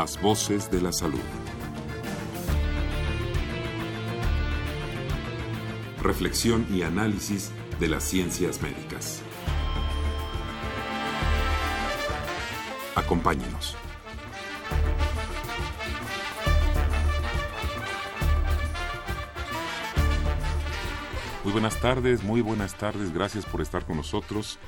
Las voces de la salud. Reflexión y análisis de las ciencias médicas. Acompáñenos. Muy buenas tardes, muy buenas tardes, gracias por estar con nosotros.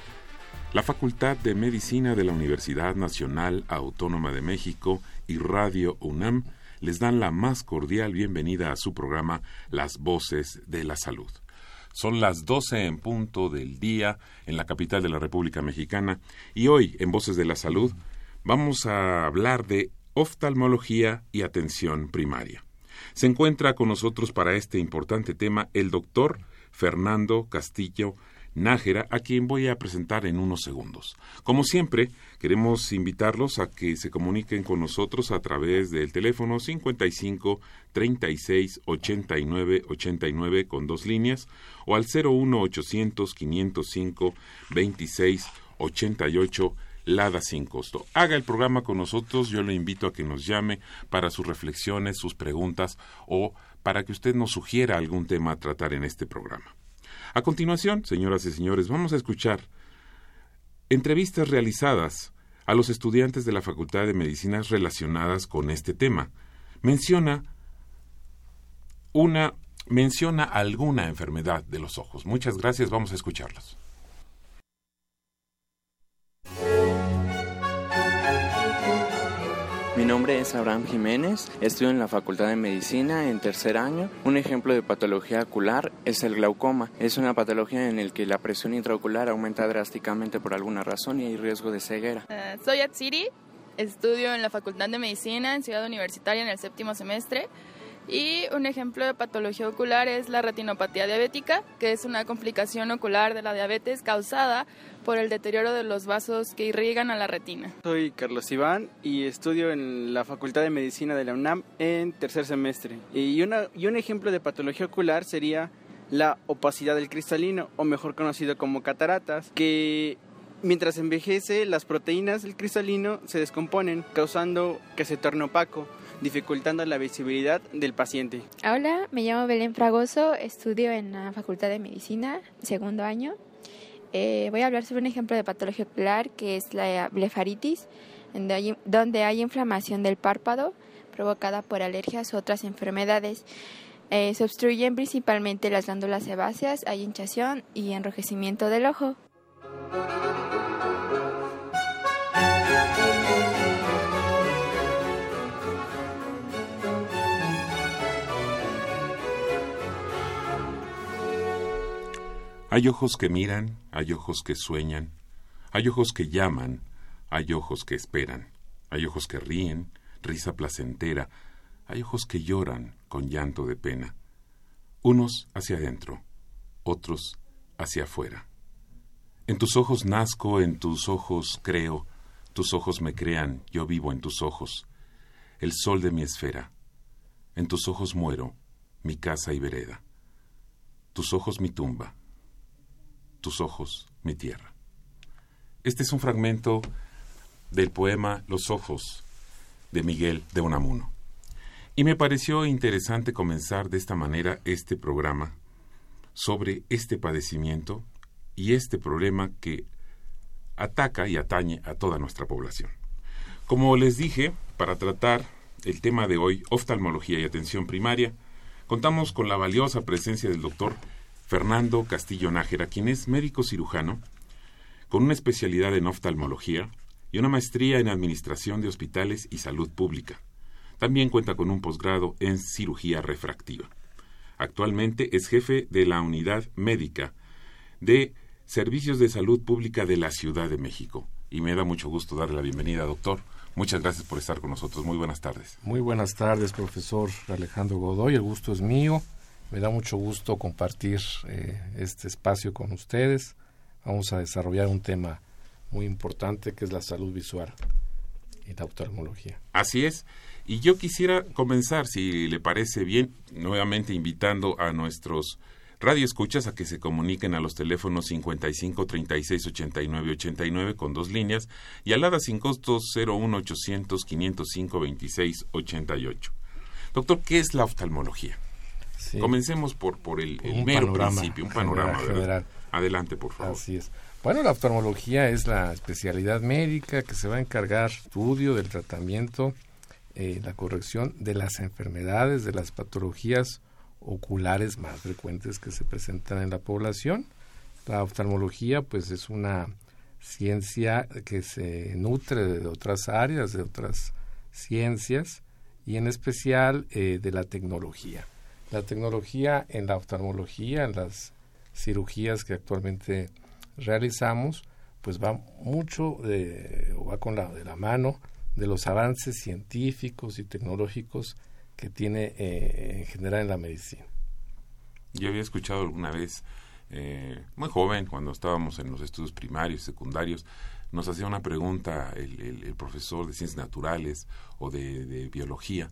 La Facultad de Medicina de la Universidad Nacional Autónoma de México y Radio UNAM les dan la más cordial bienvenida a su programa Las Voces de la Salud. Son las 12 en punto del día en la capital de la República Mexicana y hoy en Voces de la Salud vamos a hablar de oftalmología y atención primaria. Se encuentra con nosotros para este importante tema el doctor Fernando Castillo Nájera, a quien voy a presentar en unos segundos. Como siempre, queremos invitarlos a que se comuniquen con nosotros a través del teléfono 55 36 89 89 con dos líneas o al 01 800 505 26 88 Lada sin costo. Haga el programa con nosotros, yo le invito a que nos llame para sus reflexiones, sus preguntas o para que usted nos sugiera algún tema a tratar en este programa. A continuación, señoras y señores, vamos a escuchar entrevistas realizadas a los estudiantes de la Facultad de Medicina relacionadas con este tema. Menciona una menciona alguna enfermedad de los ojos. Muchas gracias, vamos a escucharlos. Mi nombre es Abraham Jiménez, estudio en la Facultad de Medicina en tercer año. Un ejemplo de patología ocular es el glaucoma. Es una patología en la que la presión intraocular aumenta drásticamente por alguna razón y hay riesgo de ceguera. Uh, soy Atsiri, estudio en la Facultad de Medicina en Ciudad Universitaria en el séptimo semestre. Y un ejemplo de patología ocular es la retinopatía diabética, que es una complicación ocular de la diabetes causada por el deterioro de los vasos que irrigan a la retina. Soy Carlos Iván y estudio en la Facultad de Medicina de la UNAM en tercer semestre. Y, una, y un ejemplo de patología ocular sería la opacidad del cristalino, o mejor conocido como cataratas, que mientras envejece las proteínas del cristalino se descomponen, causando que se torne opaco dificultando la visibilidad del paciente. Hola, me llamo Belén Fragoso, estudio en la Facultad de Medicina, segundo año. Eh, voy a hablar sobre un ejemplo de patología ocular que es la blefaritis, donde hay, inflamación del párpado provocada por alergias u otras enfermedades. Eh, se obstruyen principalmente las glándulas sebáceas, hay hinchación y enrojecimiento del ojo. Hay ojos que miran, hay ojos que sueñan, hay ojos que llaman, hay ojos que esperan, hay ojos que ríen, risa placentera, hay ojos que lloran con llanto de pena, unos hacia adentro, otros hacia afuera. En tus ojos nazco, en tus ojos creo, tus ojos me crean, yo vivo en tus ojos, el sol de mi esfera. En tus ojos muero, mi casa y vereda. Tus ojos mi tumba tus ojos, mi tierra. Este es un fragmento del poema Los ojos de Miguel de Unamuno. Y me pareció interesante comenzar de esta manera este programa sobre este padecimiento y este problema que ataca y atañe a toda nuestra población. Como les dije, para tratar el tema de hoy, oftalmología y atención primaria, contamos con la valiosa presencia del doctor Fernando Castillo Nájera, quien es médico cirujano con una especialidad en oftalmología y una maestría en administración de hospitales y salud pública. También cuenta con un posgrado en cirugía refractiva. Actualmente es jefe de la unidad médica de Servicios de Salud Pública de la Ciudad de México. Y me da mucho gusto darle la bienvenida, doctor. Muchas gracias por estar con nosotros. Muy buenas tardes. Muy buenas tardes, profesor Alejandro Godoy. El gusto es mío. Me da mucho gusto compartir eh, este espacio con ustedes. Vamos a desarrollar un tema muy importante que es la salud visual y la oftalmología. Así es. Y yo quisiera comenzar, si le parece bien, nuevamente invitando a nuestros Radio escuchas a que se comuniquen a los teléfonos 55 36 89 89 con dos líneas y alada sin costos 01 800 505 26 88. Doctor, ¿qué es la oftalmología? Comencemos por, por el, mero principio, un panorama general. Adelante, por favor. Así es. Bueno, la oftalmología es la especialidad médica que se va a encargar estudio del tratamiento, eh, la corrección de las enfermedades, de las patologías oculares más frecuentes que se presentan en la población. La oftalmología pues es una ciencia que se nutre de otras áreas, de otras ciencias y en especial eh, de la tecnología. La tecnología en la oftalmología, en las cirugías que actualmente realizamos, pues va mucho de, o va con la de la mano de los avances científicos y tecnológicos que tiene eh, en general en la medicina. Yo había escuchado alguna vez, eh, muy joven, cuando estábamos en los estudios primarios, secundarios, nos hacía una pregunta el, profesor de ciencias naturales o de, biología,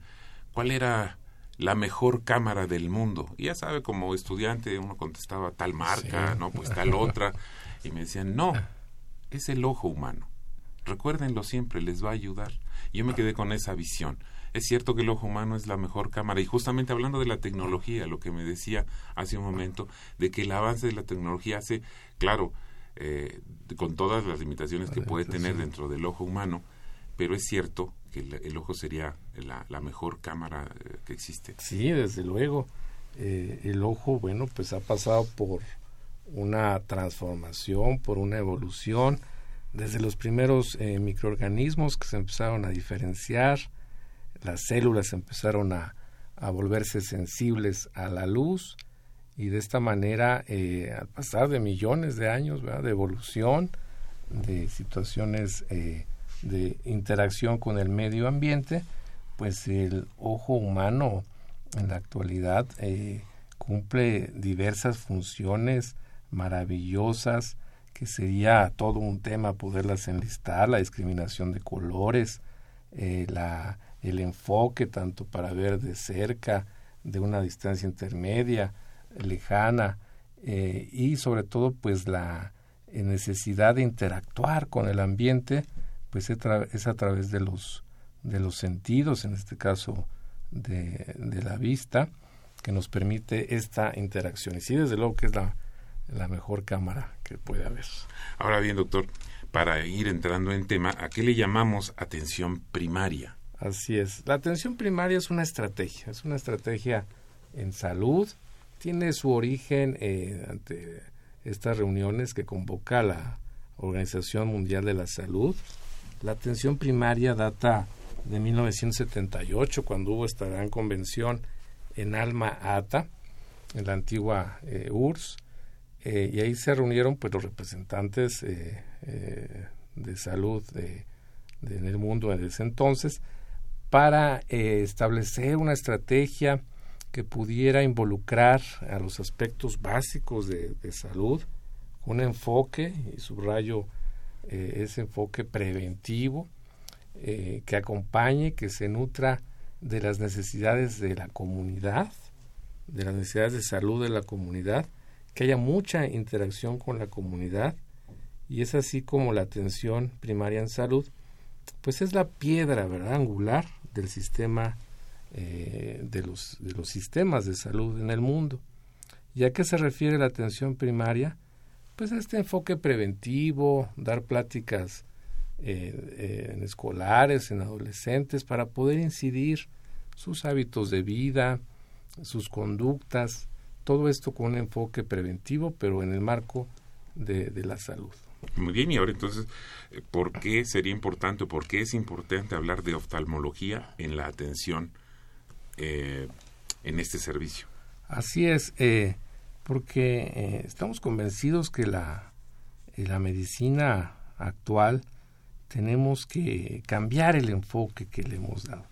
¿cuál era la mejor cámara del mundo? Y ya sabe, como estudiante uno contestaba tal marca, no, pues tal otra, y me decían, no, es el ojo humano. Recuérdenlo siempre, les va a ayudar. Yo me quedé con esa visión. Es cierto que el ojo humano es la mejor cámara y justamente hablando de la tecnología, lo que me decía hace un momento, de que el avance de la tecnología hace, claro, eh, con todas las limitaciones que puede tener dentro del ojo humano, pero es cierto que el, ojo sería la, mejor cámara eh, que existe. Sí, desde luego. Eh, el ojo, bueno, pues ha pasado por una transformación, por una evolución, desde los primeros microorganismos que se empezaron a diferenciar, las células empezaron a, volverse sensibles a la luz y de esta manera, eh, al pasar de millones de años de evolución, de situaciones eh, de interacción con el medio ambiente, pues el ojo humano en la actualidad eh, cumple diversas funciones maravillosas que sería todo un tema poderlas enlistar, la discriminación de colores, la el enfoque tanto para ver de cerca, de una distancia intermedia, lejana, eh, y sobre todo pues la eh, necesidad de interactuar con el ambiente, pues es a través de los, de los sentidos, en este caso de, de, la vista, que nos permite esta interacción. Y sí, desde luego que es la, la mejor cámara que puede haber. Ahora bien, doctor, para ir entrando en tema, ¿a qué le llamamos atención primaria? Así es. La atención primaria es una estrategia, es una estrategia en salud. Tiene su origen eh, ante estas reuniones que convoca la Organización Mundial de la Salud. La atención primaria data de 1978, cuando hubo esta gran convención en Alma Ata, en la antigua eh, URSS, eh, y ahí se reunieron pues los representantes de salud de, en el mundo desde ese entonces para eh, establecer una estrategia que pudiera involucrar a los aspectos básicos de, salud, un enfoque, y subrayo eh, ese enfoque preventivo, eh, que acompañe, que se nutra de las necesidades de la comunidad, de las necesidades de salud de la comunidad, que haya mucha interacción con la comunidad, y es así como la atención primaria en salud, pues es la piedra, ¿verdad?, angular del sistema eh, de, los, de los sistemas de salud en el mundo. ¿Y a qué se refiere la atención primaria? Pues este enfoque preventivo, dar pláticas eh, eh, en escolares, en adolescentes, para poder incidir sus hábitos de vida, sus conductas, todo esto con un enfoque preventivo, pero en el marco de, de la salud. Muy bien, y ahora entonces, eh, ¿por qué sería importante, por qué es importante hablar de oftalmología en la atención eh, en este servicio? Así es, eh, porque estamos convencidos que la la medicina actual tenemos que cambiar el enfoque que le hemos dado.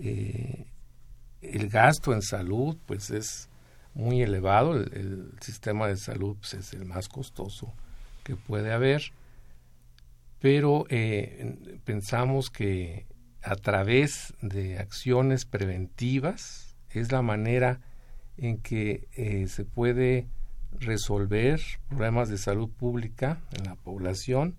Eh, el gasto en salud pues es muy elevado, el, sistema de salud pues, es el más costoso que puede haber, pero eh, pensamos que a través de acciones preventivas es la manera en que eh, se puede resolver problemas de salud pública en la población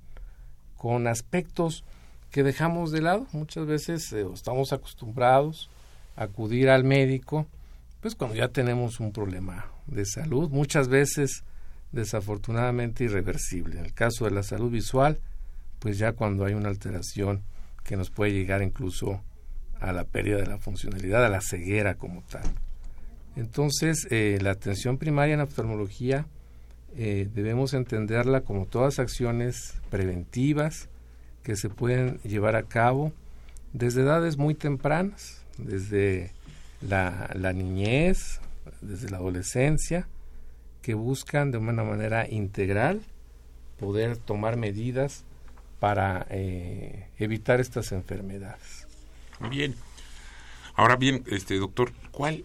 con aspectos que dejamos de lado. Muchas veces eh, estamos acostumbrados a acudir al médico, pues cuando ya tenemos un problema de salud, muchas veces desafortunadamente irreversible. En el caso de la salud visual, pues ya cuando hay una alteración que nos puede llegar incluso a la pérdida de la funcionalidad, a la ceguera como tal. Entonces, eh, la atención primaria en oftalmología eh, debemos entenderla como todas acciones preventivas que se pueden llevar a cabo desde edades muy tempranas, desde la, niñez, desde la adolescencia, que buscan de una manera integral poder tomar medidas para eh, evitar estas enfermedades. Bien. Ahora bien, este doctor, ¿cuál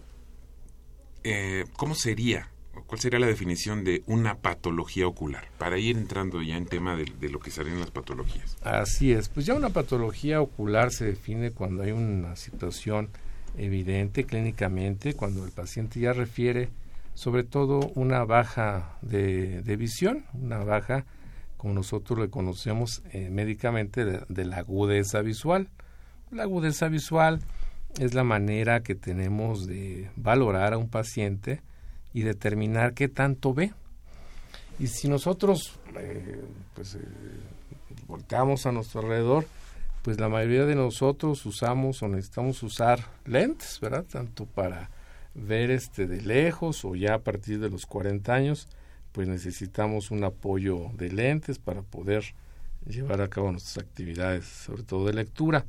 eh, ¿cómo sería? ¿Cuál sería la definición de una patología ocular? Para ir entrando ya en tema de, lo que serían las patologías. Así es, pues ya una patología ocular se define cuando hay una situación evidente clínicamente, cuando el paciente ya refiere sobre todo una baja de, visión, una baja, como nosotros le conocemos eh, médicamente, de la agudeza visual. La agudeza visual es la manera que tenemos de valorar a un paciente y determinar qué tanto ve. Y si nosotros eh, pues, eh, volteamos a nuestro alrededor, pues la mayoría de nosotros usamos o necesitamos usar lentes, ¿verdad? Tanto para ver este de lejos o ya a partir de los 40 años, pues necesitamos un apoyo de lentes para poder llevar a cabo nuestras actividades, sobre todo de lectura.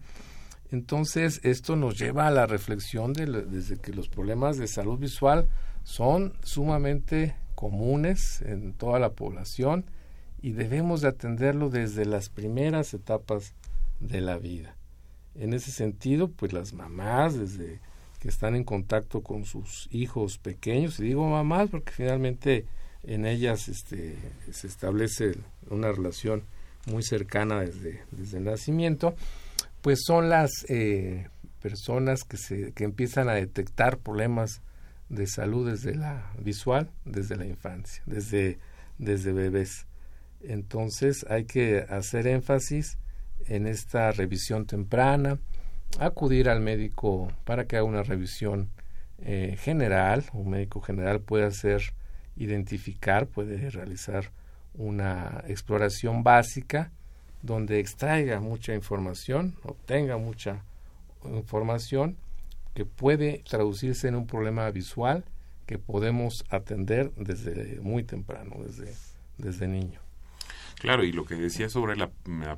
Entonces, esto nos lleva a la reflexión de, desde que los problemas de salud visual son sumamente comunes en toda la población y debemos de atenderlo desde las primeras etapas de la vida. En ese sentido, pues las mamás, desde que están en contacto con sus hijos pequeños, y digo mamás porque finalmente en ellas este, se establece una relación muy cercana desde, desde el nacimiento, pues son las eh, personas que, se, que empiezan a detectar problemas de salud desde la visual, desde la infancia, desde, desde bebés. Entonces hay que hacer énfasis en esta revisión temprana, acudir al médico para que haga una revisión eh, general, un médico general puede hacer, identificar, puede realizar una exploración básica donde extraiga mucha información, obtenga mucha información que puede traducirse en un problema visual que podemos atender desde muy temprano, desde, desde niño. Claro, y lo que decía sobre la,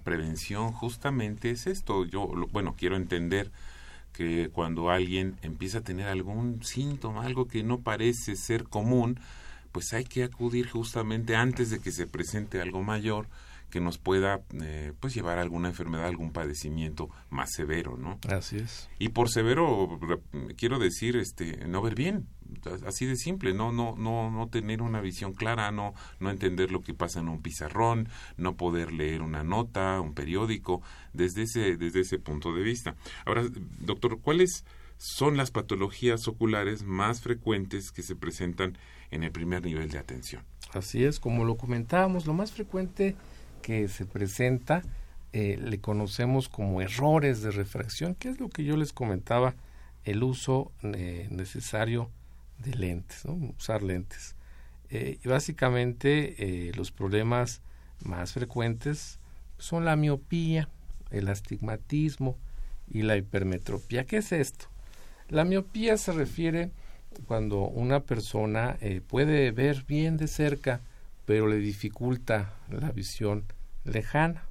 prevención justamente es esto. Yo, bueno, quiero entender que cuando alguien empieza a tener algún síntoma, algo que no parece ser común, pues hay que acudir justamente antes de que se presente algo mayor que nos pueda eh, pues llevar a alguna enfermedad, algún padecimiento más severo, ¿no? Así es. Y por severo quiero decir este no ver bien, así de simple, no no no no tener una visión clara, no no entender lo que pasa en un pizarrón, no poder leer una nota, un periódico desde ese desde ese punto de vista. Ahora, doctor, ¿cuáles son las patologías oculares más frecuentes que se presentan en el primer nivel de atención? Así es, como lo comentábamos, lo más frecuente que se presenta eh, le conocemos como errores de refracción, que es lo que yo les comentaba, el uso eh, necesario de lentes, usar lentes. Eh, y básicamente los problemas más frecuentes son la miopía, el astigmatismo y la hipermetropía. ¿Qué es esto? La miopía se refiere cuando una persona puede ver bien de cerca, pero le dificulta la visión lejana.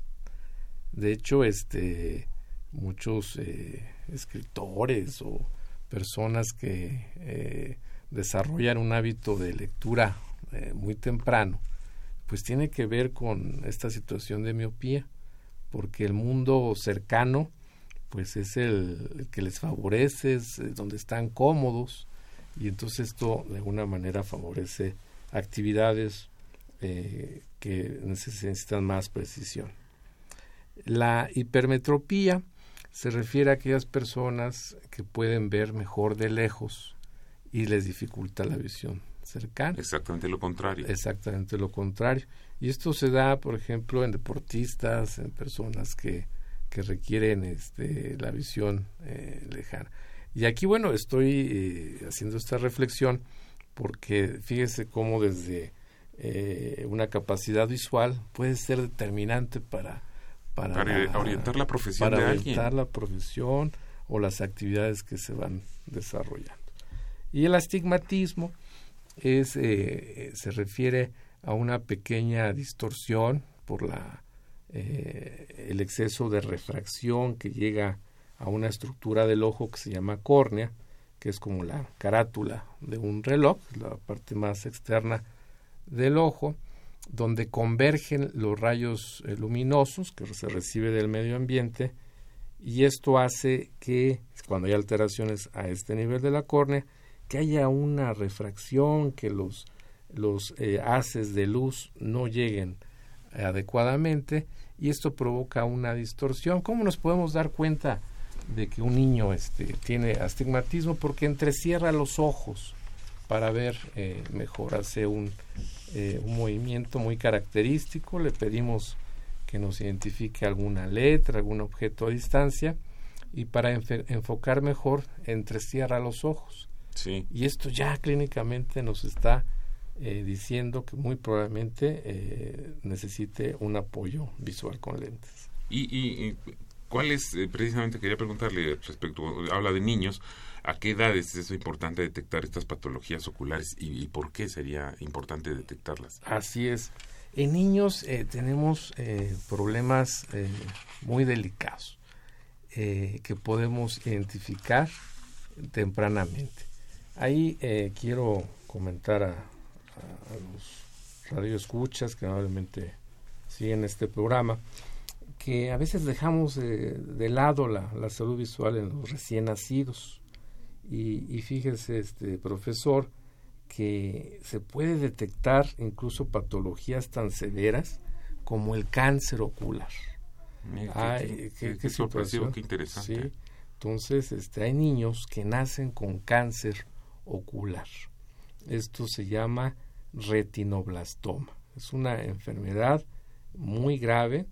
De hecho, este, muchos eh, escritores o personas que eh, desarrollan un hábito de lectura eh, muy temprano, pues tiene que ver con esta situación de miopía, porque el mundo cercano pues es el, que les favorece, es donde están cómodos y entonces esto de alguna manera favorece actividades que necesitan más precisión. La hipermetropía se refiere a aquellas personas que pueden ver mejor de lejos y les dificulta la visión cercana. Exactamente lo contrario. Exactamente lo contrario. Y esto se da, por ejemplo, en deportistas, en personas que, que requieren este, la visión eh, lejana. Y aquí, bueno, estoy eh, haciendo esta reflexión porque fíjese cómo desde eh, una capacidad visual puede ser determinante para para, orientar la profesión para de orientar la profesión o las actividades que se van desarrollando. Y el astigmatismo es eh, se refiere a una pequeña distorsión por la eh, el exceso de refracción que llega a una estructura del ojo que se llama córnea que es como la carátula de un reloj la parte más externa del ojo donde convergen los rayos eh, luminosos que se recibe del medio ambiente y esto hace que cuando hay alteraciones a este nivel de la córnea que haya una refracción que los los eh, haces de luz no lleguen adecuadamente y esto provoca una distorsión. ¿Cómo nos podemos dar cuenta de que un niño este, tiene astigmatismo? Porque entrecierra los ojos para ver eh, mejor, hace un eh, un movimiento muy característico, le pedimos que nos identifique alguna letra, algún objeto a distancia y para enfocar mejor entrecierra los ojos. Sí. Y esto ya clínicamente nos está eh, diciendo que muy probablemente eh, necesite un apoyo visual con lentes. ¿Y, y, cuál es, precisamente quería preguntarle respecto, habla de niños, ¿A qué edades es importante detectar estas patologías oculares y, por qué sería importante detectarlas? Así es. En niños eh, tenemos eh, problemas eh, muy delicados que podemos identificar tempranamente. Ahí quiero comentar a, los radioescuchas que normalmente siguen este programa que a veces dejamos de lado la, la salud visual en los recién nacidos y, fíjese, este profesor, que se puede detectar incluso patologías tan severas como el cáncer ocular. Ay, qué, qué, qué interesante. Entonces, este, hay niños que nacen con cáncer ocular. Esto se llama retinoblastoma. Es una enfermedad muy grave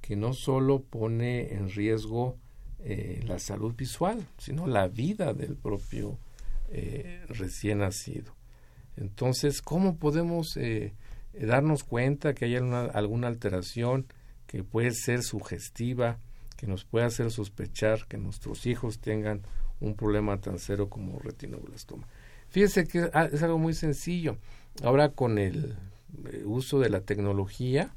que no solo pone en riesgo eh, la salud visual, sino la vida del propio eh, recién nacido. Entonces, ¿cómo podemos eh, darnos cuenta que hay alguna alteración que puede ser sugestiva, que nos puede hacer sospechar que nuestros hijos tengan un problema tan cero como retinoblastoma? Fíjese que ah, es algo muy sencillo. Ahora con el uso de la tecnología,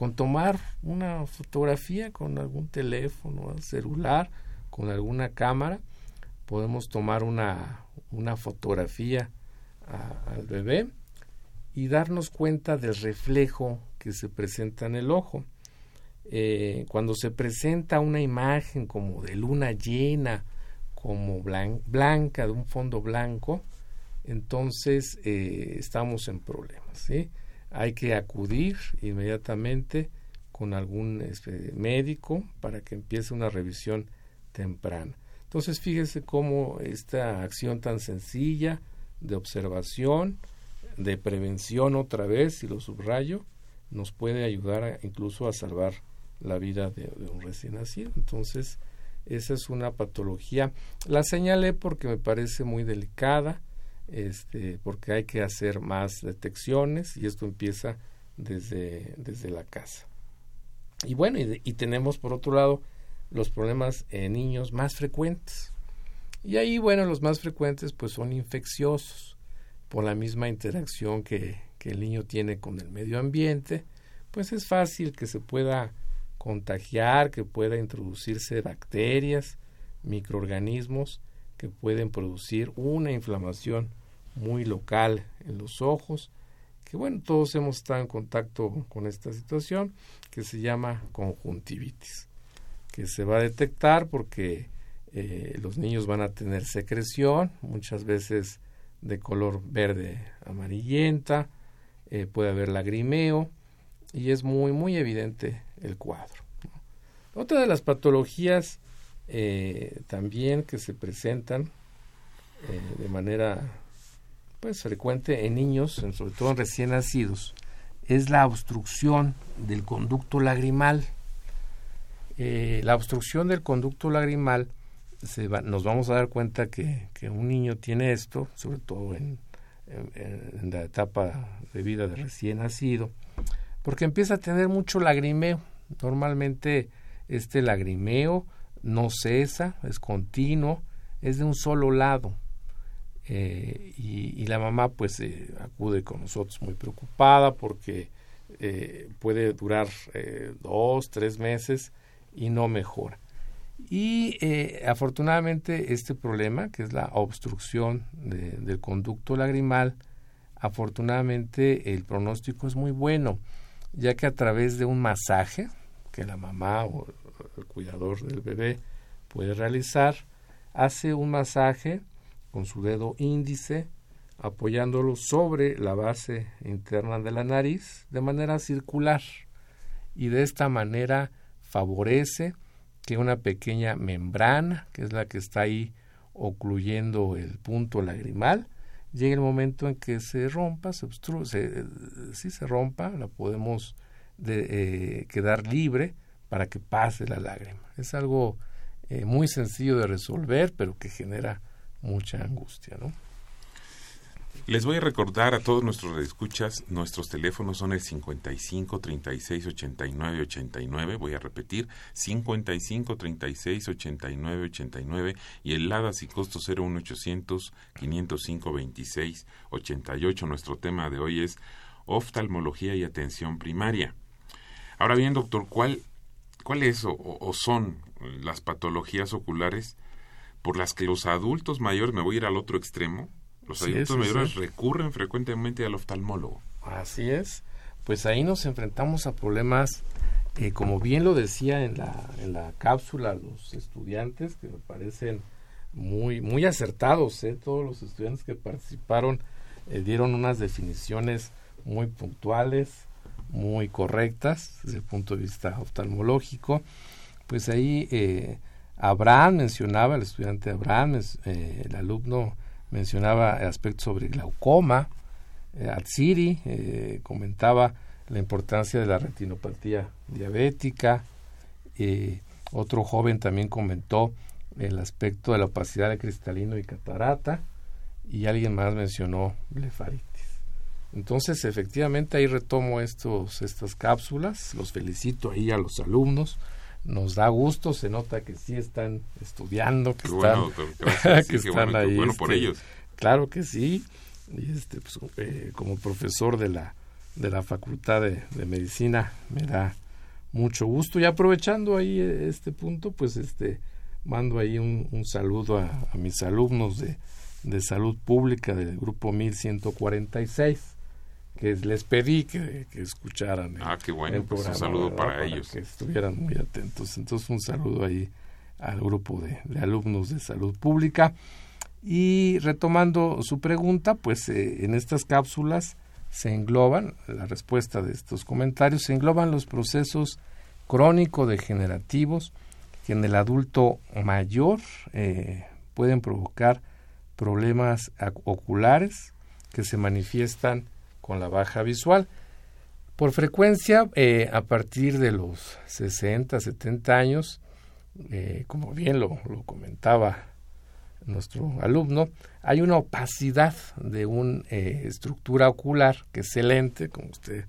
con tomar una fotografía con algún teléfono celular, con alguna cámara, podemos tomar una, una fotografía al bebé y darnos cuenta del reflejo que se presenta en el ojo. Eh, cuando se presenta una imagen como de luna llena, como blanca, de un fondo blanco, entonces eh, estamos en problemas. Hay que acudir inmediatamente con algún este, médico para que empiece una revisión temprana. Entonces, fíjese cómo esta acción tan sencilla de observación, de prevención otra vez, si lo subrayo, nos puede ayudar incluso a salvar la vida de, de, un recién nacido. Entonces, esa es una patología. La señalé porque me parece muy delicada, este, porque hay que hacer más detecciones y esto empieza desde, desde la casa. Y bueno, y, tenemos por otro lado los problemas en niños más frecuentes. Y ahí, bueno, los más frecuentes pues son infecciosos por la misma interacción que, que el niño tiene con el medio ambiente, pues es fácil que se pueda contagiar, que pueda introducirse bacterias, microorganismos que pueden producir una inflamación muy local en los ojos que bueno, todos hemos estado en contacto con esta situación que se llama conjuntivitis, que se va a detectar porque eh, los niños van a tener secreción, muchas veces de color verde amarillenta, eh, puede haber lagrimeo y es muy, muy evidente el cuadro. Otra de las patologías eh, también que se presentan de manera pues frecuente en niños, sobre todo en recién nacidos, es la obstrucción del conducto lagrimal. Eh, la obstrucción del conducto lagrimal se nos vamos a dar cuenta que, un niño tiene esto, sobre todo en, en, la etapa de vida de recién nacido, porque empieza a tener mucho lagrimeo. Normalmente este lagrimeo no cesa, es continuo, es de un solo lado. Eh, y, la mamá pues eh, acude con nosotros muy preocupada porque eh, puede durar dos, tres meses y no mejora. Y afortunadamente este problema, que es la obstrucción del conducto lagrimal, afortunadamente el pronóstico es muy bueno, ya que a través de un masaje que la mamá o el cuidador del bebé puede realizar, hace un masaje con su dedo índice apoyándolo sobre la base interna de la nariz de manera circular y de esta manera favorece que una pequeña membrana, que es la que está ahí ocluyendo el punto lagrimal, llegue el momento en que se rompa, se obstruye, si se rompa, la podemos de, eh, quedar libre para que pase la lágrima. Es algo eh, muy sencillo de resolver, pero que genera mucha angustia, ¿no? Les voy a recordar a todos nuestros escuchas, nuestros teléfonos son el 55 36 89 89, voy a repetir, 55 36 89 89 y el LADA y costo 01800 505 26 88. Nuestro tema de hoy es oftalmología y atención primaria. Ahora bien, doctor, ¿cuál, cuál es o son las patologías oculares por las que los adultos mayores, me voy a ir al otro extremo, los adultos mayores recurren frecuentemente al oftalmólogo. Así es, pues ahí nos enfrentamos a problemas, eh, como bien lo decía en la, en la cápsula los estudiantes, que me parecen muy, muy acertados, ¿eh? todos los estudiantes que participaron eh, dieron unas definiciones muy puntuales, muy correctas desde el punto de vista oftalmológico. Pues ahí eh, Abraham mencionaba, el estudiante Abraham, eh, el alumno mencionaba aspectos sobre glaucoma, eh, Atsiri eh, comentaba la importancia de la retinopatía diabética, otro joven también comentó el aspecto de la opacidad de cristalino y catarata, y alguien más mencionó blefaritis. Entonces, efectivamente, ahí retomo estos, estas cápsulas, los felicito ahí a los alumnos, nos da gusto, se nota que sí están estudiando, que están, que están ahí. Bueno por este, ellos. Claro que sí. Y este, pues, eh, como profesor de la, de la Facultad de, Medicina me da mucho gusto. Y aprovechando ahí eh, este punto, pues este mando ahí un, un saludo a, a, mis alumnos de, de salud pública del grupo 1146 que les pedí que, escucharan el, ah, qué bueno, pues un saludo para, ellos. Que estuvieran muy atentos. Entonces, un saludo ahí al grupo de, alumnos de salud pública. Y retomando su pregunta, pues eh, en estas cápsulas se engloban, la respuesta de estos comentarios, se engloban los procesos crónico-degenerativos que en el adulto mayor eh, pueden provocar problemas oculares que se manifiestan con la baja visual. Por frecuencia, eh, a partir de los 60, 70 años, eh, como bien lo, comentaba nuestro alumno, hay una opacidad de una eh, estructura ocular que es el lente, como usted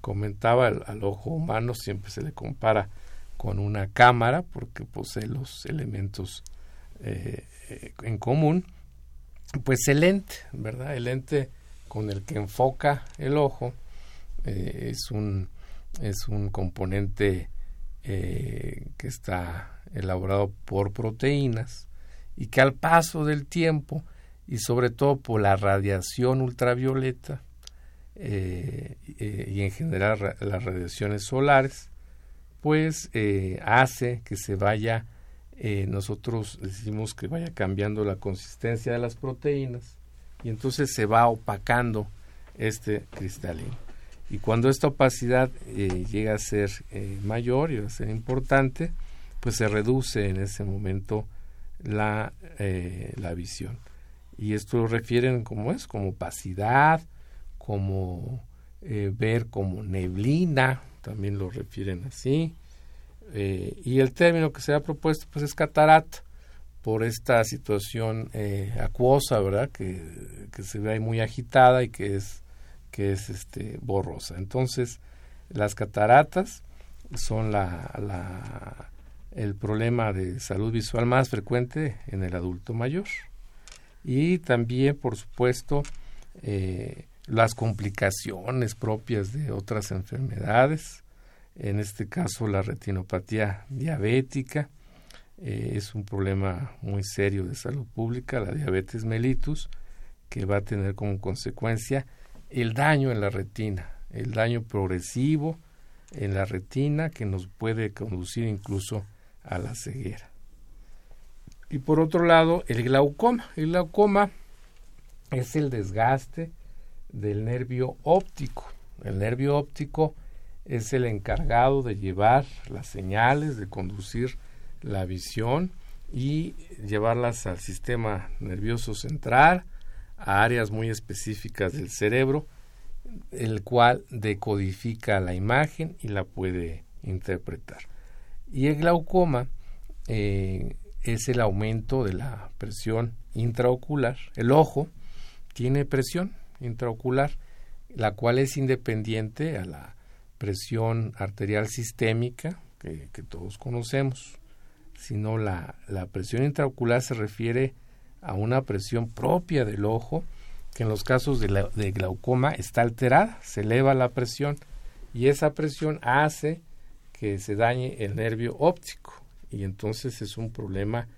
comentaba, al, ojo humano siempre se le compara con una cámara porque posee los elementos en común. Pues el lente, ¿verdad? El lente con el que enfoca el ojo eh, es un es un componente eh, que está elaborado por proteínas y que al paso del tiempo y sobre todo por la radiación ultravioleta eh, y en general las radiaciones solares, pues hace que se vaya, nosotros decimos que vaya cambiando la consistencia de las proteínas y entonces se va opacando este cristalino. Y cuando esta opacidad llega a ser mayor y a ser importante, pues se reduce en ese momento la, eh, la visión. Y esto lo refieren como es, como opacidad, como eh, ver como neblina, también lo refieren así. Eh, y el término que se ha propuesto pues es catarata por esta situación acuosa, ¿verdad? Que, que, se ve muy agitada y que es, que es este, borrosa. Entonces, las cataratas son la el problema de salud visual más frecuente en el adulto mayor. Y también, por supuesto, eh, las complicaciones propias de otras enfermedades, en este caso la retinopatía diabética, eh, es un problema muy serio de salud pública, la diabetes mellitus, que va a tener como consecuencia el daño en la retina, el daño progresivo en la retina que nos puede conducir incluso a la ceguera. Y por otro lado, el glaucoma. El glaucoma es el desgaste del nervio óptico. El nervio óptico es el encargado de llevar las señales, de conducir la visión y llevarlas al sistema nervioso central, a áreas muy específicas del cerebro, el cual decodifica la imagen y la puede interpretar. Y el glaucoma eh, es el aumento de la presión intraocular. El ojo tiene presión intraocular, la cual es independiente a la presión arterial sistémica que, todos conocemos, sino la, la presión intraocular se refiere a una presión propia del ojo, que en los casos de, de, glaucoma está alterada, se eleva la presión y esa presión hace que se dañe el nervio óptico y entonces es un problema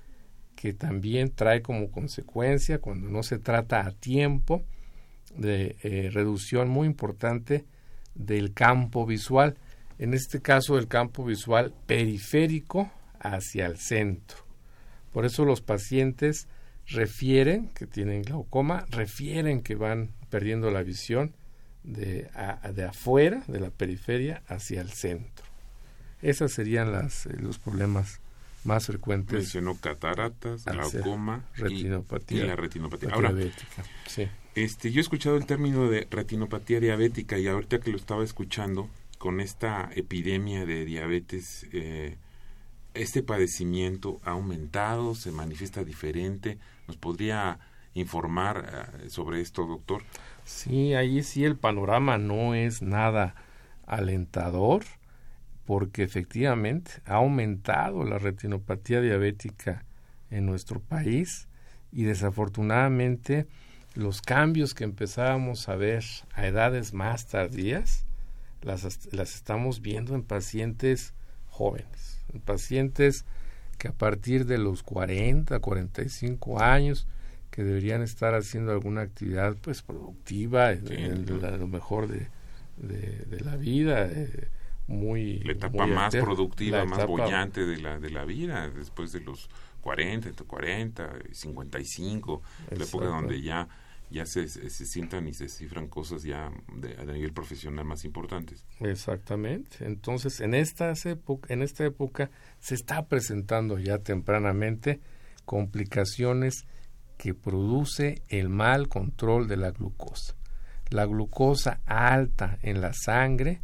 que también trae como consecuencia cuando no se trata a tiempo de eh, reducción muy importante del campo visual, en este caso el campo visual periférico hacia el centro. Por eso los pacientes refieren que tienen glaucoma, refieren que van perdiendo la visión de, de afuera, de la periferia, hacia el centro. Esos serían las, eh, los problemas más frecuentes. Mencionó cataratas, glaucoma retinopatía, y, la retinopatía. Ahora, diabética. Sí. Este, yo he escuchado el término de retinopatía diabética y ahorita que lo estaba escuchando, con esta epidemia de diabetes, eh, este padecimiento ha aumentado, se manifiesta diferente. ¿Nos podría informar eh, sobre esto, doctor? Sí, ahí sí el panorama no es nada alentador porque efectivamente ha aumentado la retinopatía diabética en nuestro país y desafortunadamente los cambios que empezábamos a ver a edades más tardías las, las estamos viendo en pacientes jóvenes, en pacientes que a partir de los 40, 45 años que deberían estar haciendo alguna actividad pues productiva en, lo mejor de, de, la vida, eh, muy la etapa más productiva, más bollante de la de la vida después de los 40, 40, 55, la época donde ya ya se, se, sientan y se cifran cosas ya de, a nivel profesional más importantes. Exactamente. Entonces, en estas época, en esta época se está presentando ya tempranamente complicaciones que produce el mal control de la glucosa. La glucosa alta en la sangre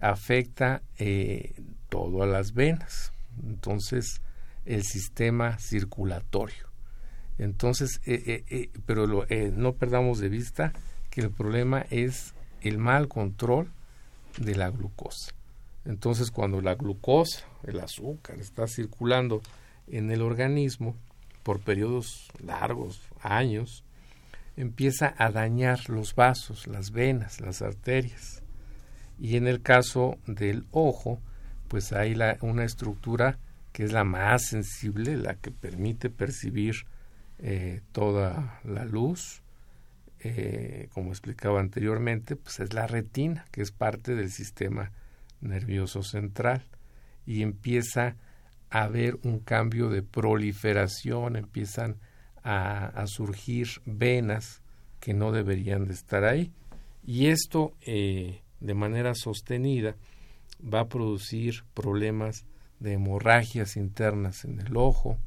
afecta eh, todo a las venas, entonces el sistema circulatorio. Entonces, eh, eh, pero no perdamos de vista que el problema es el mal control de la glucosa. Entonces, cuando la glucosa, el azúcar, está circulando en el organismo por periodos largos, años, empieza a dañar los vasos, las venas, las arterias y en el caso del ojo, pues hay una estructura que es la más sensible, la que permite percibir eh, toda la luz, eh, como explicaba anteriormente, pues es la retina, que es parte del sistema nervioso central, y empieza a haber un cambio de proliferación, empiezan a, surgir venas que no deberían de estar ahí, y esto eh, de manera sostenida va a producir problemas de hemorragias internas en el ojo,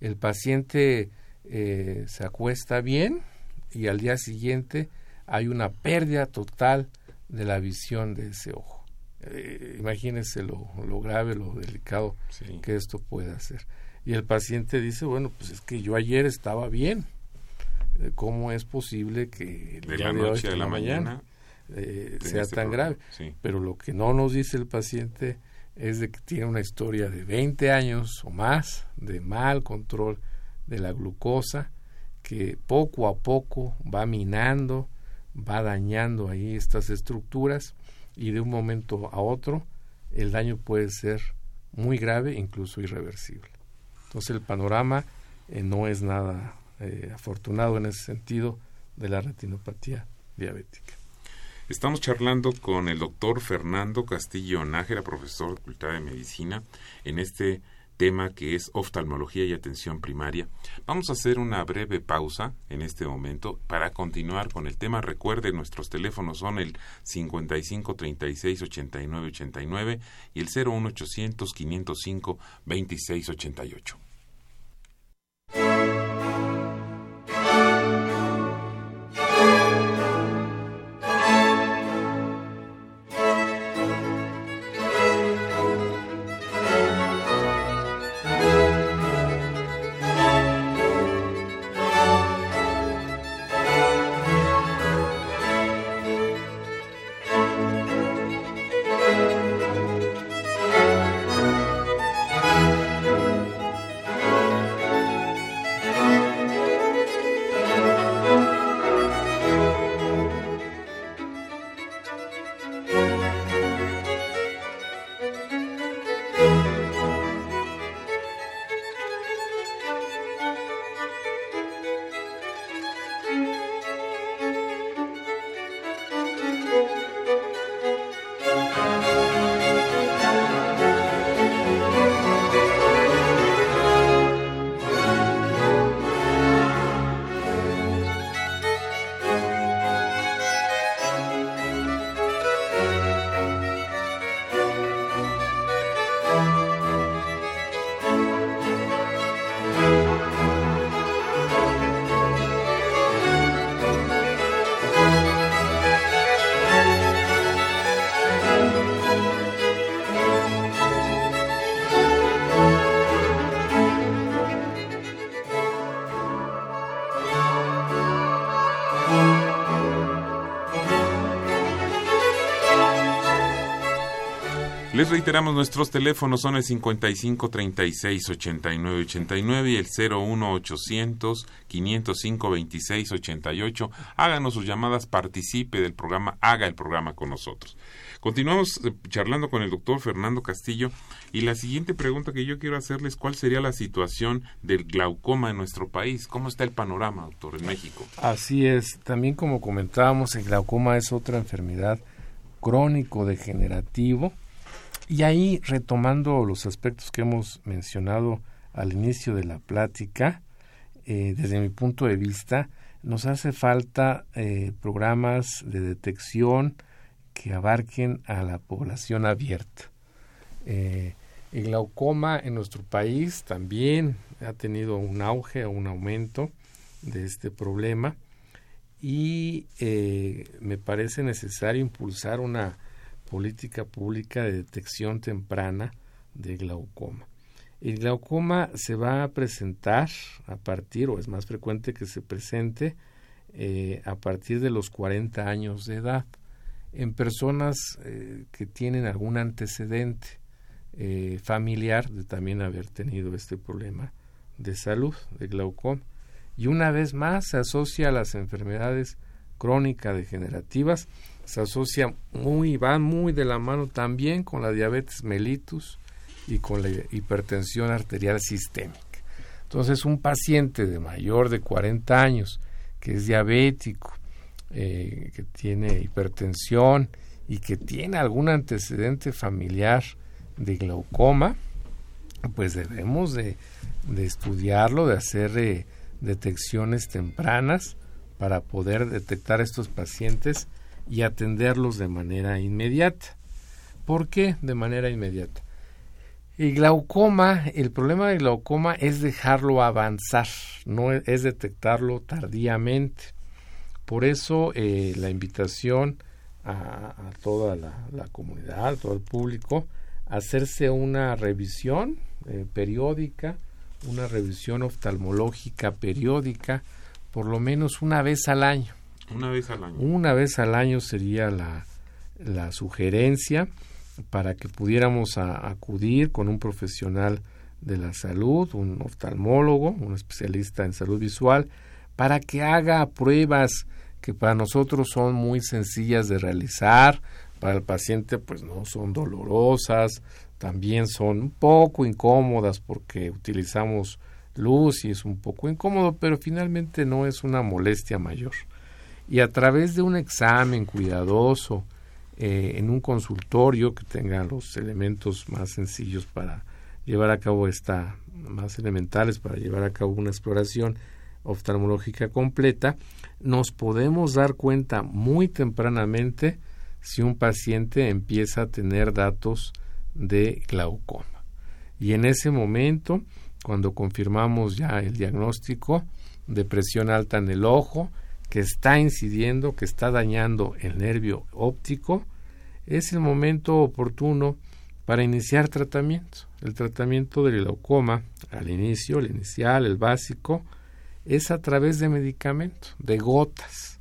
el paciente eh, se acuesta bien y al día siguiente hay una pérdida total de la visión de ese ojo. Eh, imagínense lo, grave, lo delicado que esto puede hacer. Y el paciente dice, bueno, pues es que yo ayer estaba bien. Eh, ¿Cómo es posible que de la noche a la, mañana, sea este tan grave? Pero lo que no nos dice el paciente es de que tiene una historia de 20 años o más de mal control de la glucosa que poco a poco va minando, va dañando ahí estas estructuras y de un momento a otro el daño puede ser muy grave, incluso irreversible. Entonces el panorama eh, no es nada eh, afortunado en ese sentido de la retinopatía diabética. Estamos charlando con el doctor Fernando Castillo Nájera, profesor de Facultad de Medicina, en este tema que es oftalmología y atención primaria. Vamos a hacer una breve pausa en este momento para continuar con el tema. Recuerde, nuestros teléfonos son el 55 36 89 89 y el 01800 505 26 88. Les reiteramos, nuestros teléfonos son el 55 36 89 89 y el 01 800 505 26 88. Háganos sus llamadas, participe del programa, haga el programa con nosotros. Continuamos eh, charlando con el doctor Fernando Castillo y la siguiente pregunta que yo quiero hacerles, ¿cuál sería la situación del glaucoma en nuestro país? ¿Cómo está el panorama, doctor, en México? Así es, también como comentábamos, el glaucoma es otra enfermedad crónico degenerativo y ahí, retomando los aspectos que hemos mencionado al inicio de la plática, eh, desde mi punto de vista, nos hace falta eh, programas de detección que abarquen a la población abierta. Eh, el glaucoma en nuestro país también ha tenido un auge o un aumento de este problema y me parece necesario impulsar una política pública de detección temprana de glaucoma. El glaucoma se va a presentar a partir, o es más frecuente que se presente, eh, a partir de los 40 años de edad en personas eh, que tienen algún antecedente eh, familiar de también haber tenido este problema de salud, de glaucoma. Y una vez más se asocia a las enfermedades crónicas degenerativas se asocia muy, va muy de la mano también con la diabetes mellitus y con la hipertensión arterial sistémica. Entonces, un paciente de mayor de 40 años que es diabético eh, que tiene hipertensión y que tiene algún antecedente familiar de glaucoma, pues debemos de, estudiarlo, de hacer eh, detecciones tempranas para poder detectar estos pacientes y atenderlos de manera inmediata. ¿Por qué de manera inmediata? El glaucoma, el problema del glaucoma es dejarlo avanzar, no es detectarlo tardíamente. Por eso eh, la invitación a, toda la, comunidad, a todo el público, a hacerse una revisión eh, periódica, una revisión oftalmológica periódica, por lo menos una vez al año. Una vez al año. Una vez al año sería la, la sugerencia para que pudiéramos acudir con un profesional de la salud, un oftalmólogo, un especialista en salud visual, para que haga pruebas que para nosotros son muy sencillas de realizar, para el paciente pues no son dolorosas, también son un poco incómodas porque utilizamos luz y es un poco incómodo, pero finalmente no es una molestia mayor. Y a través de un examen cuidadoso, eh, en un consultorio que tenga los elementos más sencillos para llevar a cabo esta, más elementales para llevar a cabo una exploración oftalmológica completa, nos podemos dar cuenta muy tempranamente si un paciente empieza a tener datos de glaucoma. Y en ese momento, cuando confirmamos ya el diagnóstico de presión alta en el ojo, que está incidiendo, que está dañando el nervio óptico, es el momento oportuno para iniciar tratamiento. El tratamiento del glaucoma, al inicio, el inicial, el básico, es a través de medicamentos, de gotas.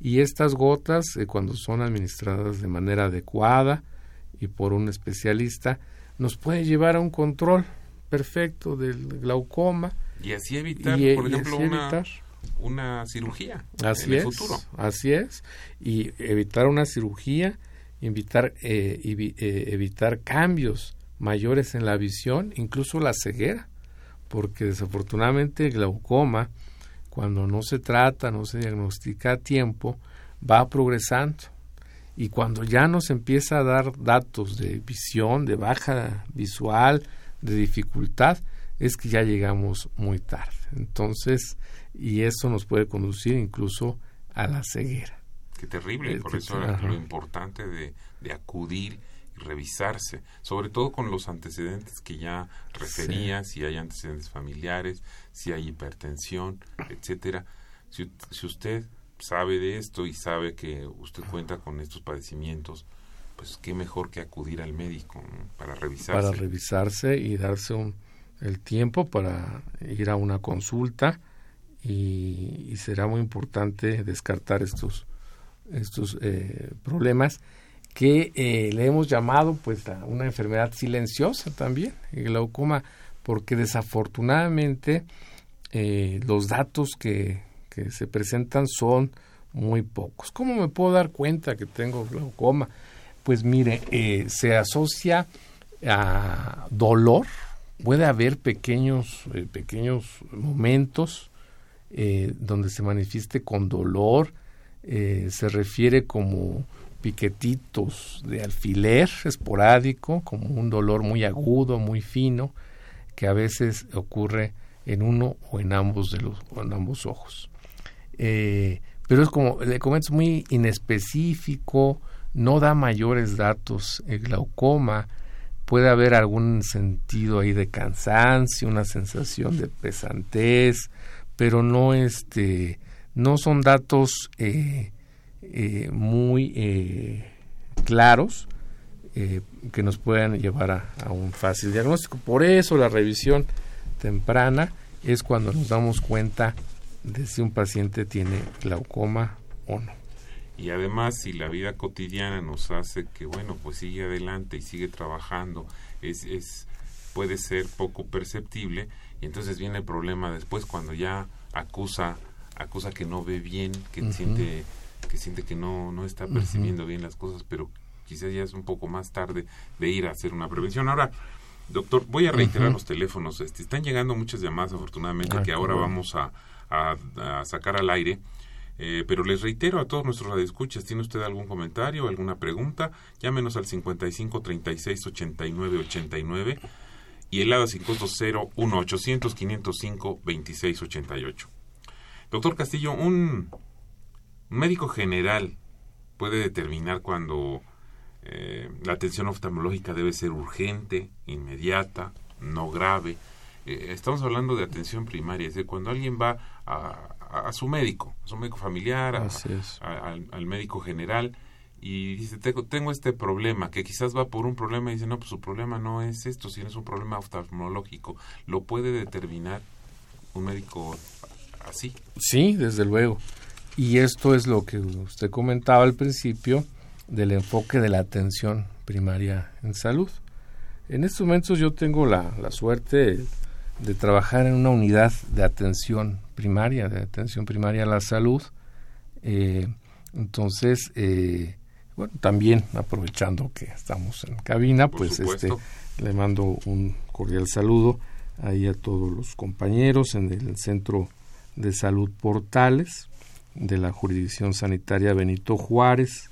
Y estas gotas, eh, cuando son administradas de manera adecuada y por un especialista, nos pueden llevar a un control perfecto del glaucoma. Y así evitar, por ejemplo, una, una cirugía así en el es, futuro. Así es. Y evitar una cirugía, evitar, eh, eh, evitar cambios mayores en la visión, incluso la ceguera, porque desafortunadamente el glaucoma, cuando no se trata, no se diagnostica a tiempo, va progresando. Y cuando ya nos empieza a dar datos de visión, de baja visual, de dificultad, es que ya llegamos muy tarde. Entonces, y eso nos puede conducir incluso a la ceguera. Qué terrible, por eso lo importante de, de, acudir y revisarse, sobre todo con los antecedentes que ya refería, si hay antecedentes familiares, si hay hipertensión, etcétera. Si, si usted sabe de esto y sabe que usted cuenta con estos padecimientos, pues qué mejor que acudir al médico para revisarse. Para revisarse y darse un, el tiempo para ir a una consulta y, será muy importante descartar estos, estos eh, problemas que eh, le hemos llamado pues una enfermedad silenciosa también, el glaucoma, porque desafortunadamente eh, los datos que, que se presentan son muy pocos. ¿Cómo me puedo dar cuenta que tengo glaucoma? Pues mire, se asocia a dolor, puede haber pequeños, pequeños momentos eh, donde se manifieste con dolor, eh, se refiere como piquetitos de alfiler esporádico, como un dolor muy agudo, muy fino, que a veces ocurre en uno o en ambos de los en ambos ojos. Eh, pero es como le comento muy inespecífico, no da mayores datos. El glaucoma puede haber algún sentido ahí de cansancio, una sensación de pesantez, pero no este no son datos eh, eh, muy eh, claros que nos puedan llevar a, un fácil diagnóstico. Por eso la revisión temprana es cuando nos damos cuenta de si un paciente tiene glaucoma o no. Y además, si la vida cotidiana nos hace que, bueno, pues sigue adelante y sigue trabajando, es, es puede ser poco perceptible, y entonces viene el problema después cuando ya acusa acusa que no ve bien, que siente que siente que no no está percibiendo bien las cosas, pero quizás ya es un poco más tarde de ir a hacer una prevención. Ahora, doctor, voy a reiterar los teléfonos. Este, están llegando muchas llamadas, afortunadamente, ah, que ahora vamos a, a, sacar al aire. Eh, pero les reitero a todos nuestros radioescuchas, ¿tiene usted algún comentario, alguna pregunta? Llámenos al 55 36 89 89 y el ADA 500 1 800 505 26 88. Doctor Castillo, un médico general puede determinar cuando eh, la atención oftalmológica debe ser urgente, inmediata, no grave. Eh, estamos hablando de atención primaria, es decir, cuando alguien va a, su médico, a su médico familiar, al, médico general, y dice, tengo, tengo, este problema, que quizás va por un problema y dice, no, pues su problema no es esto, sino es un problema oftalmológico. ¿Lo puede determinar un médico así? Sí, desde luego. Y esto es lo que usted comentaba al principio del enfoque de la atención primaria en salud. En estos momentos yo tengo la, la suerte de trabajar en una unidad de atención primaria, de atención primaria a la salud. Eh, entonces, eh, bueno, también aprovechando que estamos en cabina, pues este le mando un cordial saludo ahí a todos los compañeros en el Centro de Salud Portales, de la Jurisdicción Sanitaria Benito Juárez,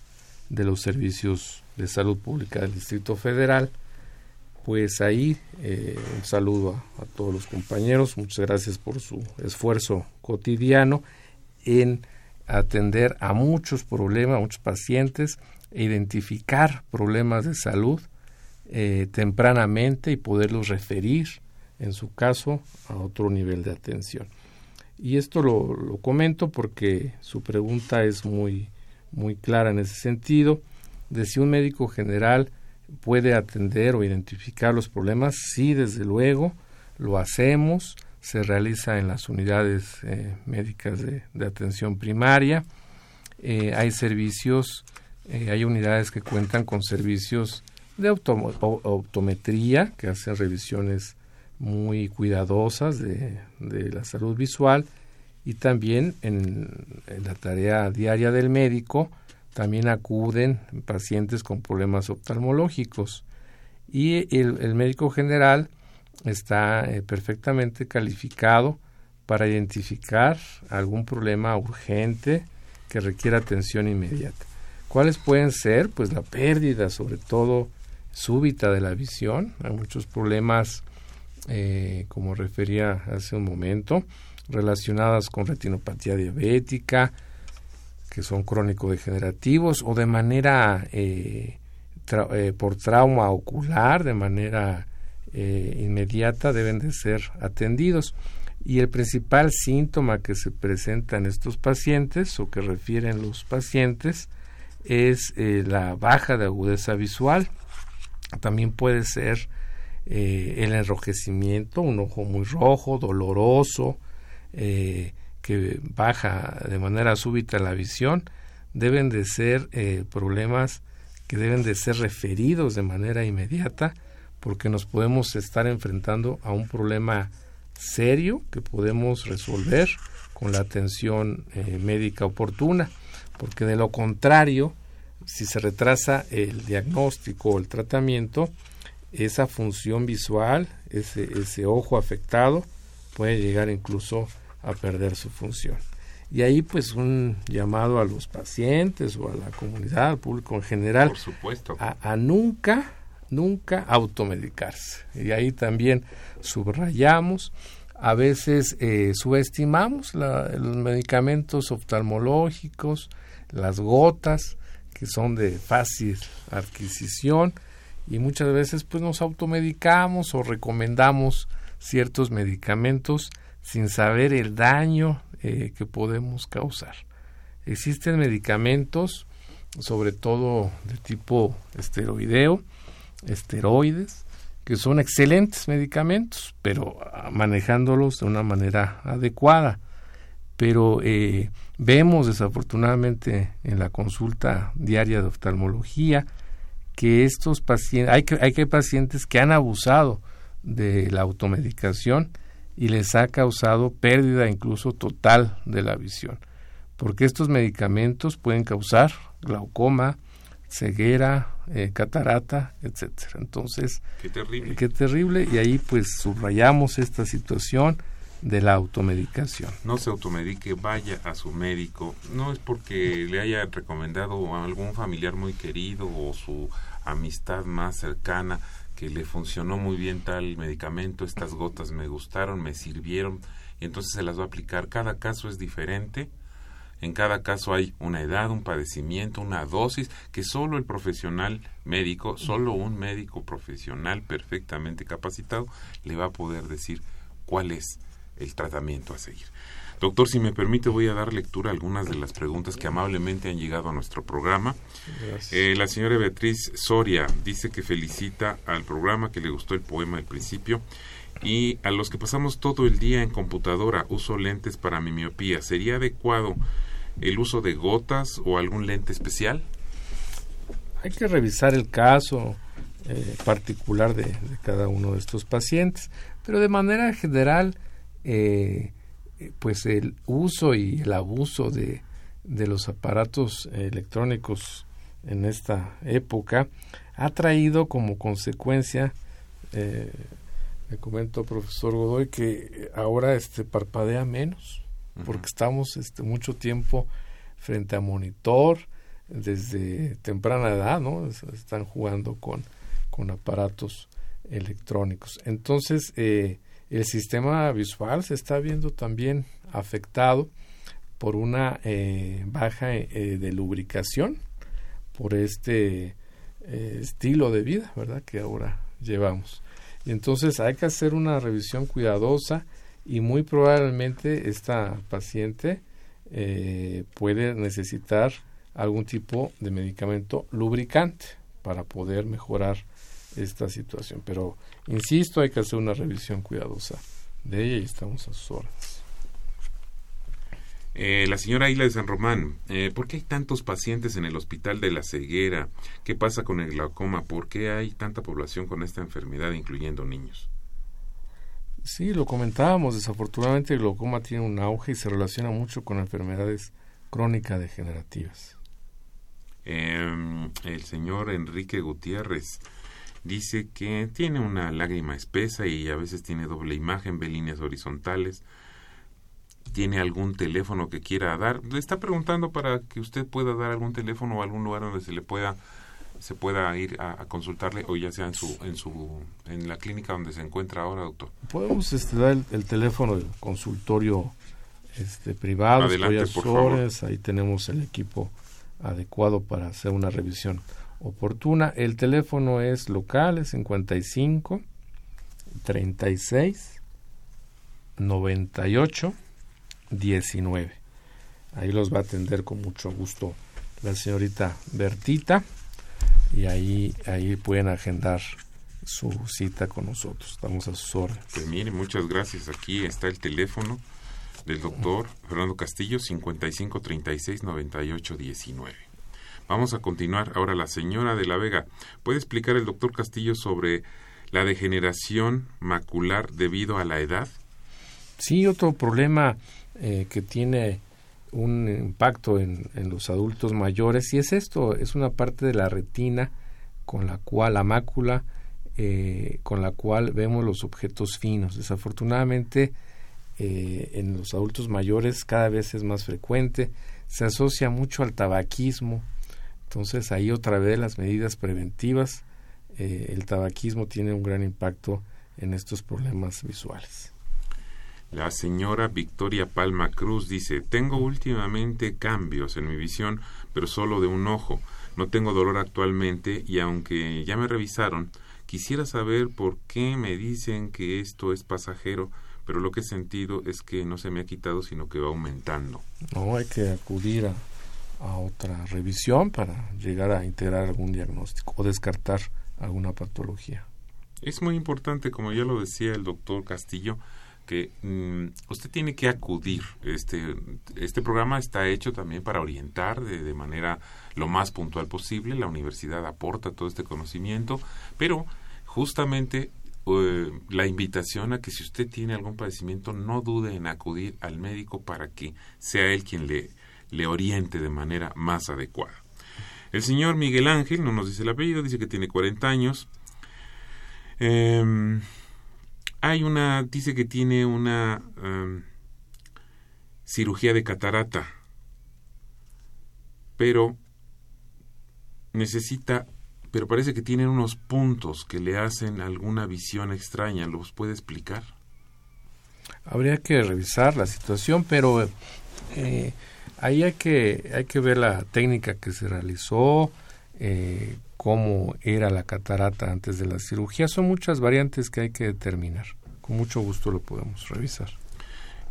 de los Servicios de Salud Pública del Distrito Federal. Pues ahí eh, un saludo a, todos los compañeros, muchas gracias por su esfuerzo cotidiano en atender a muchos problemas, a muchos pacientes, e identificar problemas de salud eh, tempranamente y poderlos referir, en su caso, a otro nivel de atención. Y esto lo, comento porque su pregunta es muy, muy clara en ese sentido, de si un médico general puede atender o identificar los problemas, sí, desde luego, lo hacemos, se realiza en las unidades eh, médicas de, atención primaria, eh, hay servicios, eh, hay unidades que cuentan con servicios de optometría, que hacen revisiones muy cuidadosas de, la salud visual. Y también en, la tarea diaria del médico también acuden pacientes con problemas oftalmológicos. Y el, médico general está eh, perfectamente calificado para identificar algún problema urgente que requiera atención inmediata. ¿Cuáles pueden ser? Pues la pérdida, sobre todo súbita de la visión. Hay muchos problemas eh, como refería hace un momento, relacionadas con retinopatía diabética, que son crónico-degenerativos, o de manera eh, por trauma ocular, de manera inmediata, deben de ser atendidos. Y el principal síntoma que se presenta en estos pacientes, o que refieren los pacientes, es la baja de agudeza visual. También puede ser eh, el enrojecimiento, un ojo muy rojo, doloroso, eh, que baja de manera súbita la visión, deben de ser eh, problemas que deben de ser referidos de manera inmediata porque nos podemos estar enfrentando a un problema serio que podemos resolver con la atención médica oportuna, porque de lo contrario, si se retrasa el diagnóstico o el tratamiento, esa función visual, ese, ese ojo afectado, puede llegar incluso a perder su función. Y ahí pues un llamado a los pacientes o a la comunidad, al público en general, Por supuesto. A, nunca, nunca automedicarse. Y ahí también subrayamos, a veces eh, subestimamos los medicamentos oftalmológicos, las gotas, que son de fácil adquisición, y muchas veces pues nos automedicamos o recomendamos ciertos medicamentos sin saber el daño eh, que podemos causar. Existen medicamentos, sobre todo de tipo esteroideo, esteroides, que son excelentes medicamentos, pero ah, manejándolos de una manera adecuada. Pero eh, vemos desafortunadamente en la consulta diaria de oftalmología que estos pacientes, hay que, hay que pacientes que han abusado de la automedicación y les ha causado pérdida incluso total de la visión, porque estos medicamentos pueden causar glaucoma, ceguera, eh, catarata, etcétera. Entonces, qué terrible. qué terrible y ahí pues subrayamos esta situación de la automedicación. No se automedique, vaya a su médico. No es porque le haya recomendado a algún familiar muy querido o su amistad más cercana que le funcionó muy bien tal medicamento, estas gotas me gustaron, me sirvieron y entonces se las va a aplicar. Cada caso es diferente. En cada caso hay una edad, un padecimiento, una dosis que solo el profesional médico, solo un médico profesional perfectamente capacitado le va a poder decir cuál es el tratamiento a seguir. Doctor, si me permite, voy a dar lectura a algunas de las preguntas que amablemente han llegado a nuestro programa. Eh, la señora Beatriz Soria dice que felicita al programa, que le gustó el poema al principio. Y a los que pasamos todo el día en computadora, uso lentes para mi miopía. ¿Sería adecuado el uso de gotas o algún lente especial? Hay que revisar el caso eh, particular de, cada uno de estos pacientes, pero de manera general, eh, pues el uso y el abuso de, de los aparatos electrónicos en esta época ha traído como consecuencia eh, me comento profesor Godoy que ahora este parpadea menos porque estamos este mucho tiempo frente a monitor desde temprana edad no están jugando con con aparatos electrónicos entonces eh, el sistema visual se está viendo también afectado por una eh, baja eh, de lubricación, por este estilo de vida, ¿verdad? Que ahora llevamos. Y entonces hay que hacer una revisión cuidadosa y muy probablemente esta paciente puede necesitar algún tipo de medicamento lubricante para poder mejorar esta situación. Pero, insisto, hay que hacer una revisión cuidadosa de ella y estamos a sus órdenes. Eh, la señora Isla de San Román, eh, ¿por qué hay tantos pacientes en el hospital de la ceguera? ¿Qué pasa con el glaucoma? ¿Por qué hay tanta población con esta enfermedad, incluyendo niños? Sí, lo comentábamos. Desafortunadamente el glaucoma tiene un auge y se relaciona mucho con enfermedades crónicas degenerativas. Em, el señor Enrique Gutiérrez, dice que tiene una lágrima espesa y a veces tiene doble imagen, ve líneas horizontales. ¿Tiene algún teléfono que quiera dar? Le está preguntando para que usted pueda dar algún teléfono o algún lugar donde se le pueda se pueda ir a, consultarle o ya sea en su en su en la clínica donde se encuentra ahora, doctor. Podemos este, dar el, teléfono del consultorio este privado, Adelante, por favor. ahí tenemos el equipo adecuado para hacer una revisión oportuna. El teléfono es local, es 55 36 98 19. Ahí los va a atender con mucho gusto la señorita Bertita y ahí, ahí pueden agendar su cita con nosotros. Estamos a sus órdenes. Pues mire, muchas gracias. Aquí está el teléfono del doctor Fernando Castillo, 55 36 98 19. Vamos a continuar. Ahora, la señora de la Vega, ¿puede explicar el doctor Castillo sobre la degeneración macular debido a la edad? Sí, otro problema eh, que tiene un impacto en, los adultos mayores y es esto, es una parte de la retina con la cual la mácula eh, con la cual vemos los objetos finos. Desafortunadamente eh, en los adultos mayores cada vez es más frecuente, se asocia mucho al tabaquismo, entonces ahí otra vez las medidas preventivas, eh, el tabaquismo tiene un gran impacto en estos problemas visuales. La señora Victoria Palma Cruz dice, tengo últimamente cambios en mi visión, pero solo de un ojo. No tengo dolor actualmente y aunque ya me revisaron, quisiera saber por qué me dicen que esto es pasajero, pero lo que he sentido es que no se me ha quitado, sino que va aumentando. No, hay que acudir a, a otra revisión para llegar a integrar algún diagnóstico o descartar alguna patología. Es muy importante, como ya lo decía el doctor Castillo, que mm, usted tiene que acudir. Este, este programa está hecho también para orientar de, de manera lo más puntual posible. La universidad aporta todo este conocimiento, pero justamente eh, la invitación a que si usted tiene algún padecimiento no dude en acudir al médico para que sea él quien le le oriente de manera más adecuada. El señor Miguel Ángel, no nos dice el apellido, dice que tiene 40 años. Em, Hay una, dice que tiene una em, cirugía de catarata, pero necesita, pero parece que tiene unos puntos que le hacen alguna visión extraña. ¿Los puede explicar? Habría que revisar la situación, pero eh, ahí hay que, hay que ver la técnica que se realizó, eh, cómo era la catarata antes de la cirugía. Son muchas variantes que hay que determinar. Con mucho gusto lo podemos revisar.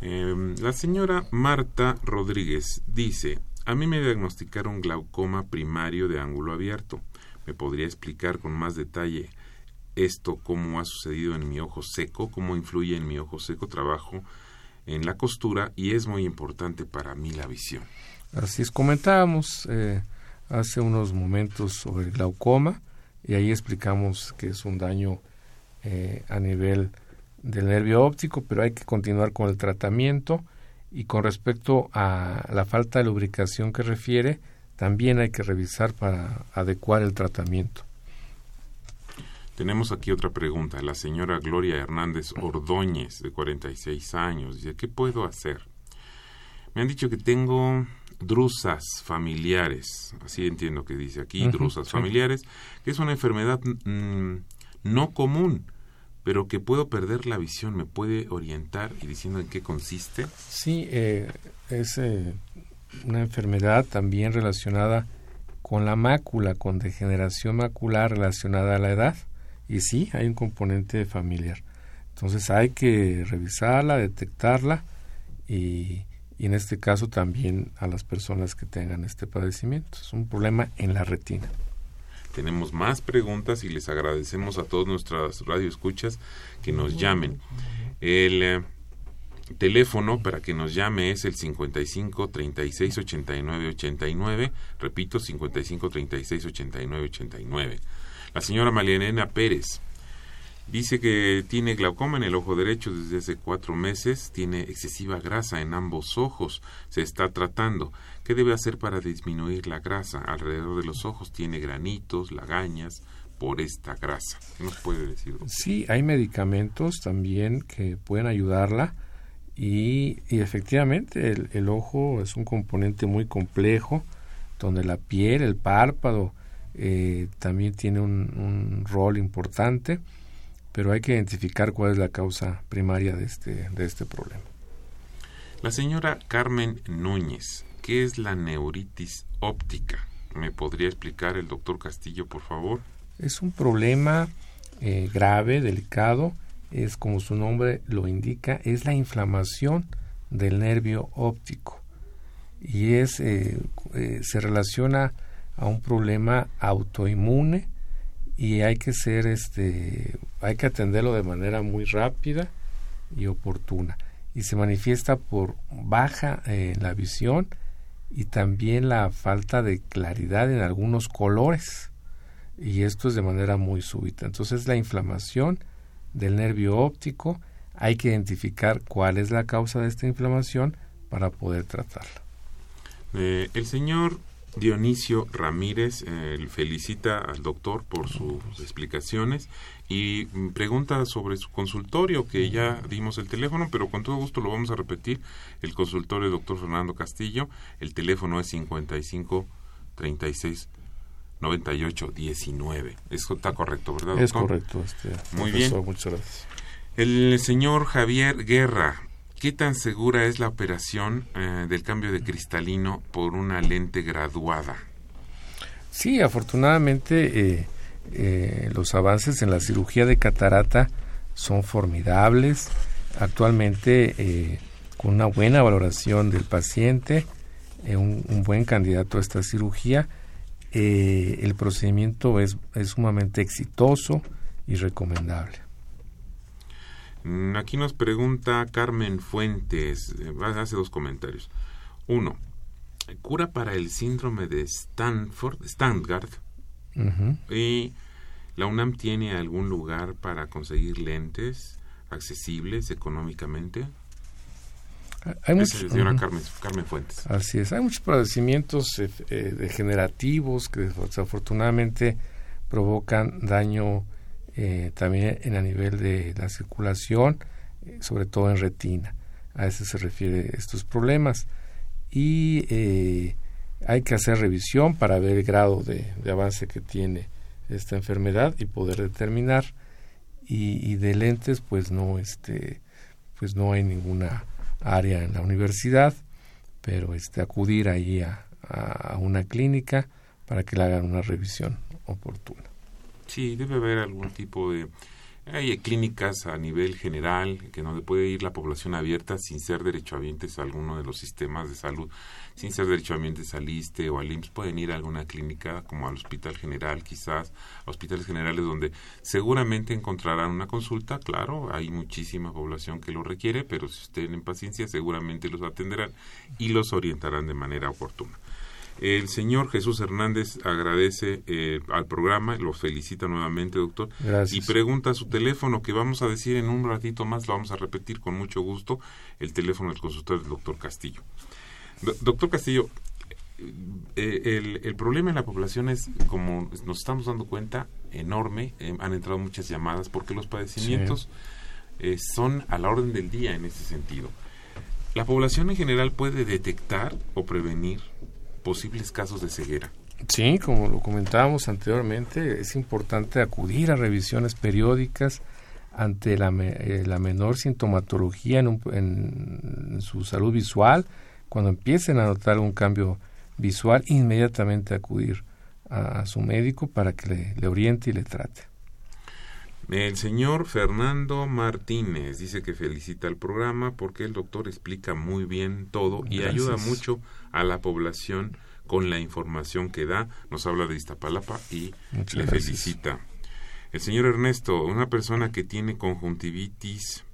Em, la señora Marta Rodríguez dice, a mí me diagnosticaron glaucoma primario de ángulo abierto. ¿Me podría explicar con más detalle esto, cómo ha sucedido en mi ojo seco, cómo influye en mi ojo seco? Trabajo en la costura y es muy importante para mí la visión. Así es, comentábamos eh, hace unos momentos sobre el glaucoma y ahí explicamos que es un daño eh, a nivel del nervio óptico, pero hay que continuar con el tratamiento y con respecto a la falta de lubricación que refiere, también hay que revisar para adecuar el tratamiento. Tenemos aquí otra pregunta. La señora Gloria Hernández Ordóñez, de 46 años, dice, ¿qué puedo hacer? Me han dicho que tengo drusas familiares, así entiendo que dice aquí, drusas familiares, que es una enfermedad mm, no común, pero que puedo perder la visión. ¿Me puede orientar y diciendo en qué consiste? Sí, eh, es eh, una enfermedad también relacionada con la mácula, con degeneración macular relacionada a la edad. Y sí, hay un componente familiar. Entonces hay que revisarla, detectarla y y en este caso también a las personas que tengan este padecimiento. Es un problema en la retina. Tenemos más preguntas y les agradecemos a todos nuestras radioescuchas que nos llamen. El eh, teléfono para que nos llame es el 55 36 89 89. Repito, 55 36 89 89. La señora Marianena Pérez Dice que tiene glaucoma en el ojo derecho desde hace cuatro meses, tiene excesiva grasa en ambos ojos, se está tratando. ¿Qué debe hacer para disminuir la grasa? Alrededor de los ojos tiene granitos, lagañas por esta grasa. ¿Qué nos puede decir? Sí, hay medicamentos también que pueden ayudarla y, efectivamente el, ojo es un componente muy complejo donde la piel, el párpado eh, también tiene un rol importante pero hay que identificar cuál es la causa primaria de este, de este problema. La señora Carmen Núñez, ¿qué es la neuritis óptica? ¿Me podría explicar el doctor Castillo, por favor? Es un problema eh, grave, delicado, es como su nombre lo indica, es la inflamación del nervio óptico y es eh, eh, se relaciona a un problema autoinmune y hay que ser este hay que atenderlo de manera muy rápida y oportuna. Y se manifiesta por baja en la visión y también la falta de claridad en algunos colores. Y esto es de manera muy súbita. Entonces la inflamación del nervio óptico. Hay que identificar cuál es la causa de esta inflamación para poder tratarla. Eh, el señor Dionisio Ramírez eh, felicita al doctor por sus explicaciones y pregunta sobre su consultorio, que ya dimos el teléfono, pero con todo gusto lo vamos a repetir. El consultorio del doctor Fernando Castillo, el teléfono es 55 36 98 19. Eso está correcto, ¿verdad? Doctor? Es correcto. Este, Muy bien. Muchas gracias. El señor Javier Guerra ¿Qué tan segura es la operación eh, del cambio de cristalino por una lente graduada? Sí, afortunadamente eh, eh, los avances en la cirugía de catarata son formidables. Actualmente, con una buena valoración del paciente, un, un, buen candidato a esta cirugía, el procedimiento es, es sumamente exitoso y recomendable. Mm, aquí nos pregunta Carmen Fuentes, eh, hace dos comentarios. Uno, cura para el síndrome de Stanford, Standard. Y la UNAM tiene algún lugar para conseguir lentes accesibles económicamente. Hay muchos, Carmen, Fuentes. Así es, hay muchos padecimientos eh, eh, degenerativos que desafortunadamente provocan daño eh, también en a nivel de la circulación, eh, sobre todo en retina. A eso se refiere estos problemas. Y eh, hay que hacer revisión para ver el grado de, avance que tiene esta enfermedad y poder determinar. Y, de lentes, pues no, este, pues no hay ninguna área en la universidad, pero este, acudir ahí a, a una clínica para que le hagan una revisión oportuna. Sí, debe haber algún tipo de... Hay clínicas a nivel general que donde puede ir la población abierta sin ser derechohabientes a alguno de los sistemas de salud, sin ser derechohabientes al ISTE o al IMSS, pueden ir a alguna clínica como al Hospital General, quizás, a hospitales generales donde seguramente encontrarán una consulta, claro, hay muchísima población que lo requiere, pero si tienen paciencia seguramente los atenderán y los orientarán de manera oportuna. El señor Jesús Hernández agradece eh, al programa, lo felicita nuevamente, doctor, y pregunta su teléfono, que vamos a decir en un ratito más, lo vamos a repetir con mucho gusto, el teléfono del consultor del doctor Castillo. doctor Castillo, eh, el, problema en la población es, como nos estamos dando cuenta, enorme, eh, han entrado muchas llamadas, porque los padecimientos son a la orden del día en ese sentido. ¿La población en general puede detectar o prevenir posibles casos de ceguera. Sí, como lo comentábamos anteriormente, es importante acudir a revisiones periódicas ante la, eh, menor sintomatología en, su salud visual. Cuando empiecen a notar un cambio visual, inmediatamente acudir a, su médico para que le, oriente y le trate. El señor Fernando Martínez dice que felicita el programa porque el doctor explica muy bien todo y ayuda mucho a la población con la información que da. Nos habla de Iztapalapa y le felicita. El señor Ernesto, una persona que tiene conjuntivitis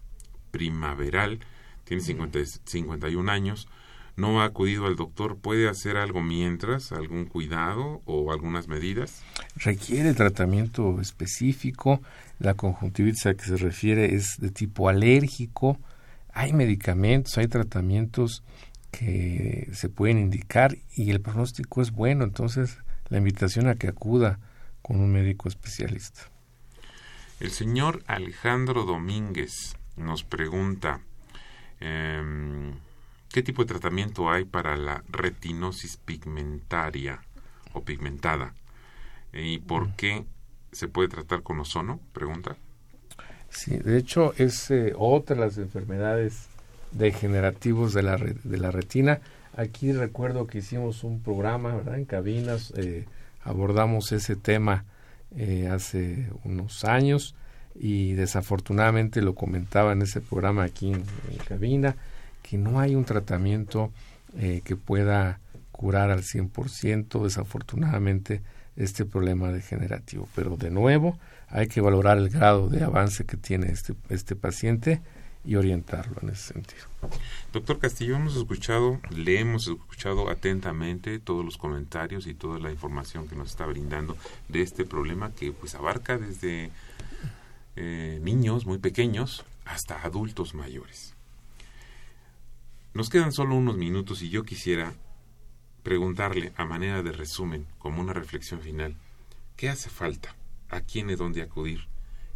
primaveral, tiene 50, 51 años, no ha acudido al doctor, ¿puede hacer algo mientras, algún cuidado o algunas medidas? Requiere tratamiento específico. La conjuntivitis a que se refiere es de tipo alérgico. Hay medicamentos, hay tratamientos que se pueden indicar y el pronóstico es bueno, entonces la invitación a que acuda con un médico especialista. El señor Alejandro Domínguez nos pregunta em, qué tipo de tratamiento hay para la retinosis pigmentaria o pigmentada y por qué se puede tratar con ozono, pregunta. Sí, de hecho es eh, otra de las enfermedades degenerativos de la, de la retina. Aquí recuerdo que hicimos un programa, ¿verdad? En cabinas, eh, abordamos ese tema eh, hace unos años y desafortunadamente lo comentaba en ese programa aquí en, cabina, que no hay un tratamiento eh, que pueda curar al 100% desafortunadamente este problema degenerativo. Pero de nuevo hay que valorar el grado de avance que tiene este, este paciente y orientarlo en ese sentido. Doctor Castillo, hemos escuchado, le hemos escuchado atentamente todos los comentarios y toda la información que nos está brindando de este problema que pues abarca desde eh, niños muy pequeños hasta adultos mayores. Nos quedan solo unos minutos y yo quisiera preguntarle a manera de resumen, como una reflexión final, ¿qué hace falta? ¿A quién y dónde acudir?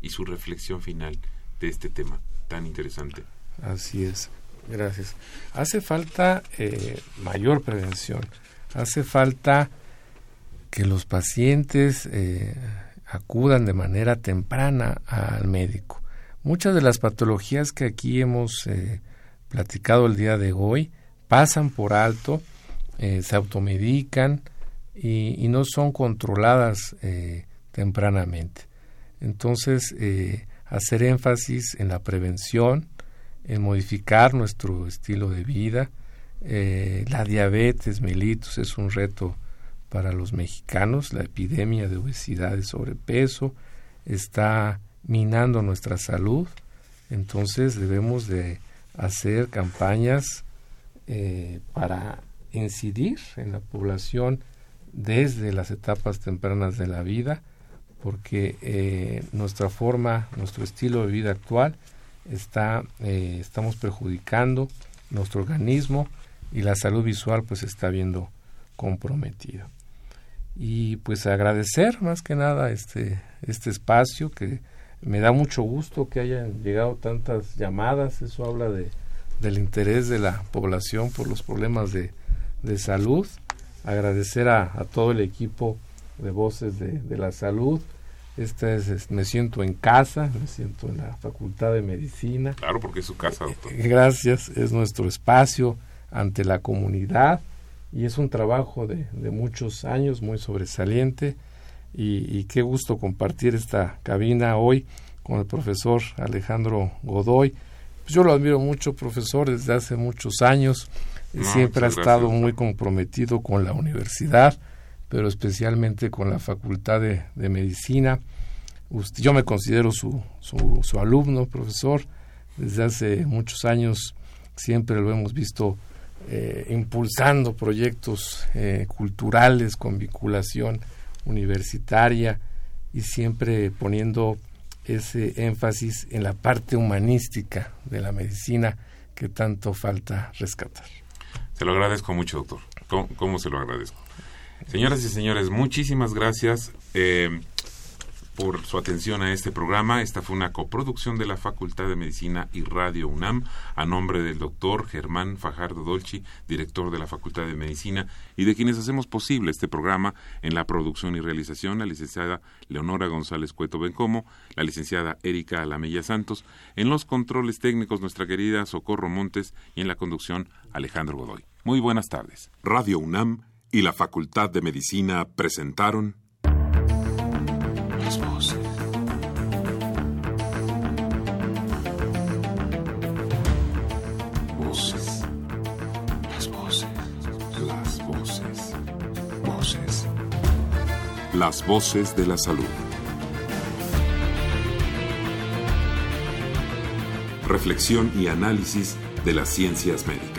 Y su reflexión final de este tema tan interesante. Así es, gracias. Hace falta eh, mayor prevención, hace falta que los pacientes eh, acudan de manera temprana al médico. Muchas de las patologías que aquí hemos eh, platicado el día de hoy pasan por alto, se automedican y, y, no son controladas tempranamente. Entonces, hacer énfasis en la prevención, en modificar nuestro estilo de vida. Eh, la diabetes mellitus es un reto para los mexicanos. La epidemia de obesidad y sobrepeso está minando nuestra salud. Entonces debemos de hacer campañas eh, para incidir en la población desde las etapas tempranas de la vida porque eh, nuestra forma, nuestro estilo de vida actual está, eh, estamos perjudicando nuestro organismo y la salud visual pues está viendo comprometida. Y pues agradecer más que nada este, este espacio que Me da mucho gusto que hayan llegado tantas llamadas, eso habla de, del interés de la población por los problemas de, de salud. Agradecer a, a, todo el equipo de Voces de, de la Salud. Esta es, me siento en casa, me siento en la Facultad de Medicina. Claro, porque es su casa, doctor. Gracias, es nuestro espacio ante la comunidad y es un trabajo de, de muchos años muy sobresaliente y, y, qué gusto compartir esta cabina hoy con el profesor Alejandro Godoy. Pues yo lo admiro mucho, profesor, desde hace muchos años. No, Siempre ha estado gracias. muy comprometido con la universidad, pero especialmente con la Facultad de, de Medicina. Usted, yo me considero su, su, su alumno, profesor. Desde hace muchos años siempre lo hemos visto eh, impulsando proyectos eh, culturales con vinculación universitaria y siempre poniendo ese énfasis en la parte humanística de la medicina que tanto falta rescatar. Se lo agradezco mucho, doctor. ¿Cómo, se lo agradezco? Señoras y señores, muchísimas gracias. Eh, por su atención a este programa. Esta fue una coproducción de la Facultad de Medicina y Radio UNAM a nombre del doctor Germán Fajardo Dolci, director de la Facultad de Medicina, y de quienes hacemos posible este programa en la producción y realización, la licenciada Leonora González Cueto Bencomo, la licenciada Erika Alamella Santos, en los controles técnicos nuestra querida Socorro Montes y en la conducción Alejandro Godoy. Muy buenas tardes. Radio UNAM y la Facultad de Medicina presentaron Las voces de la salud. Reflexión y análisis de las ciencias médicas.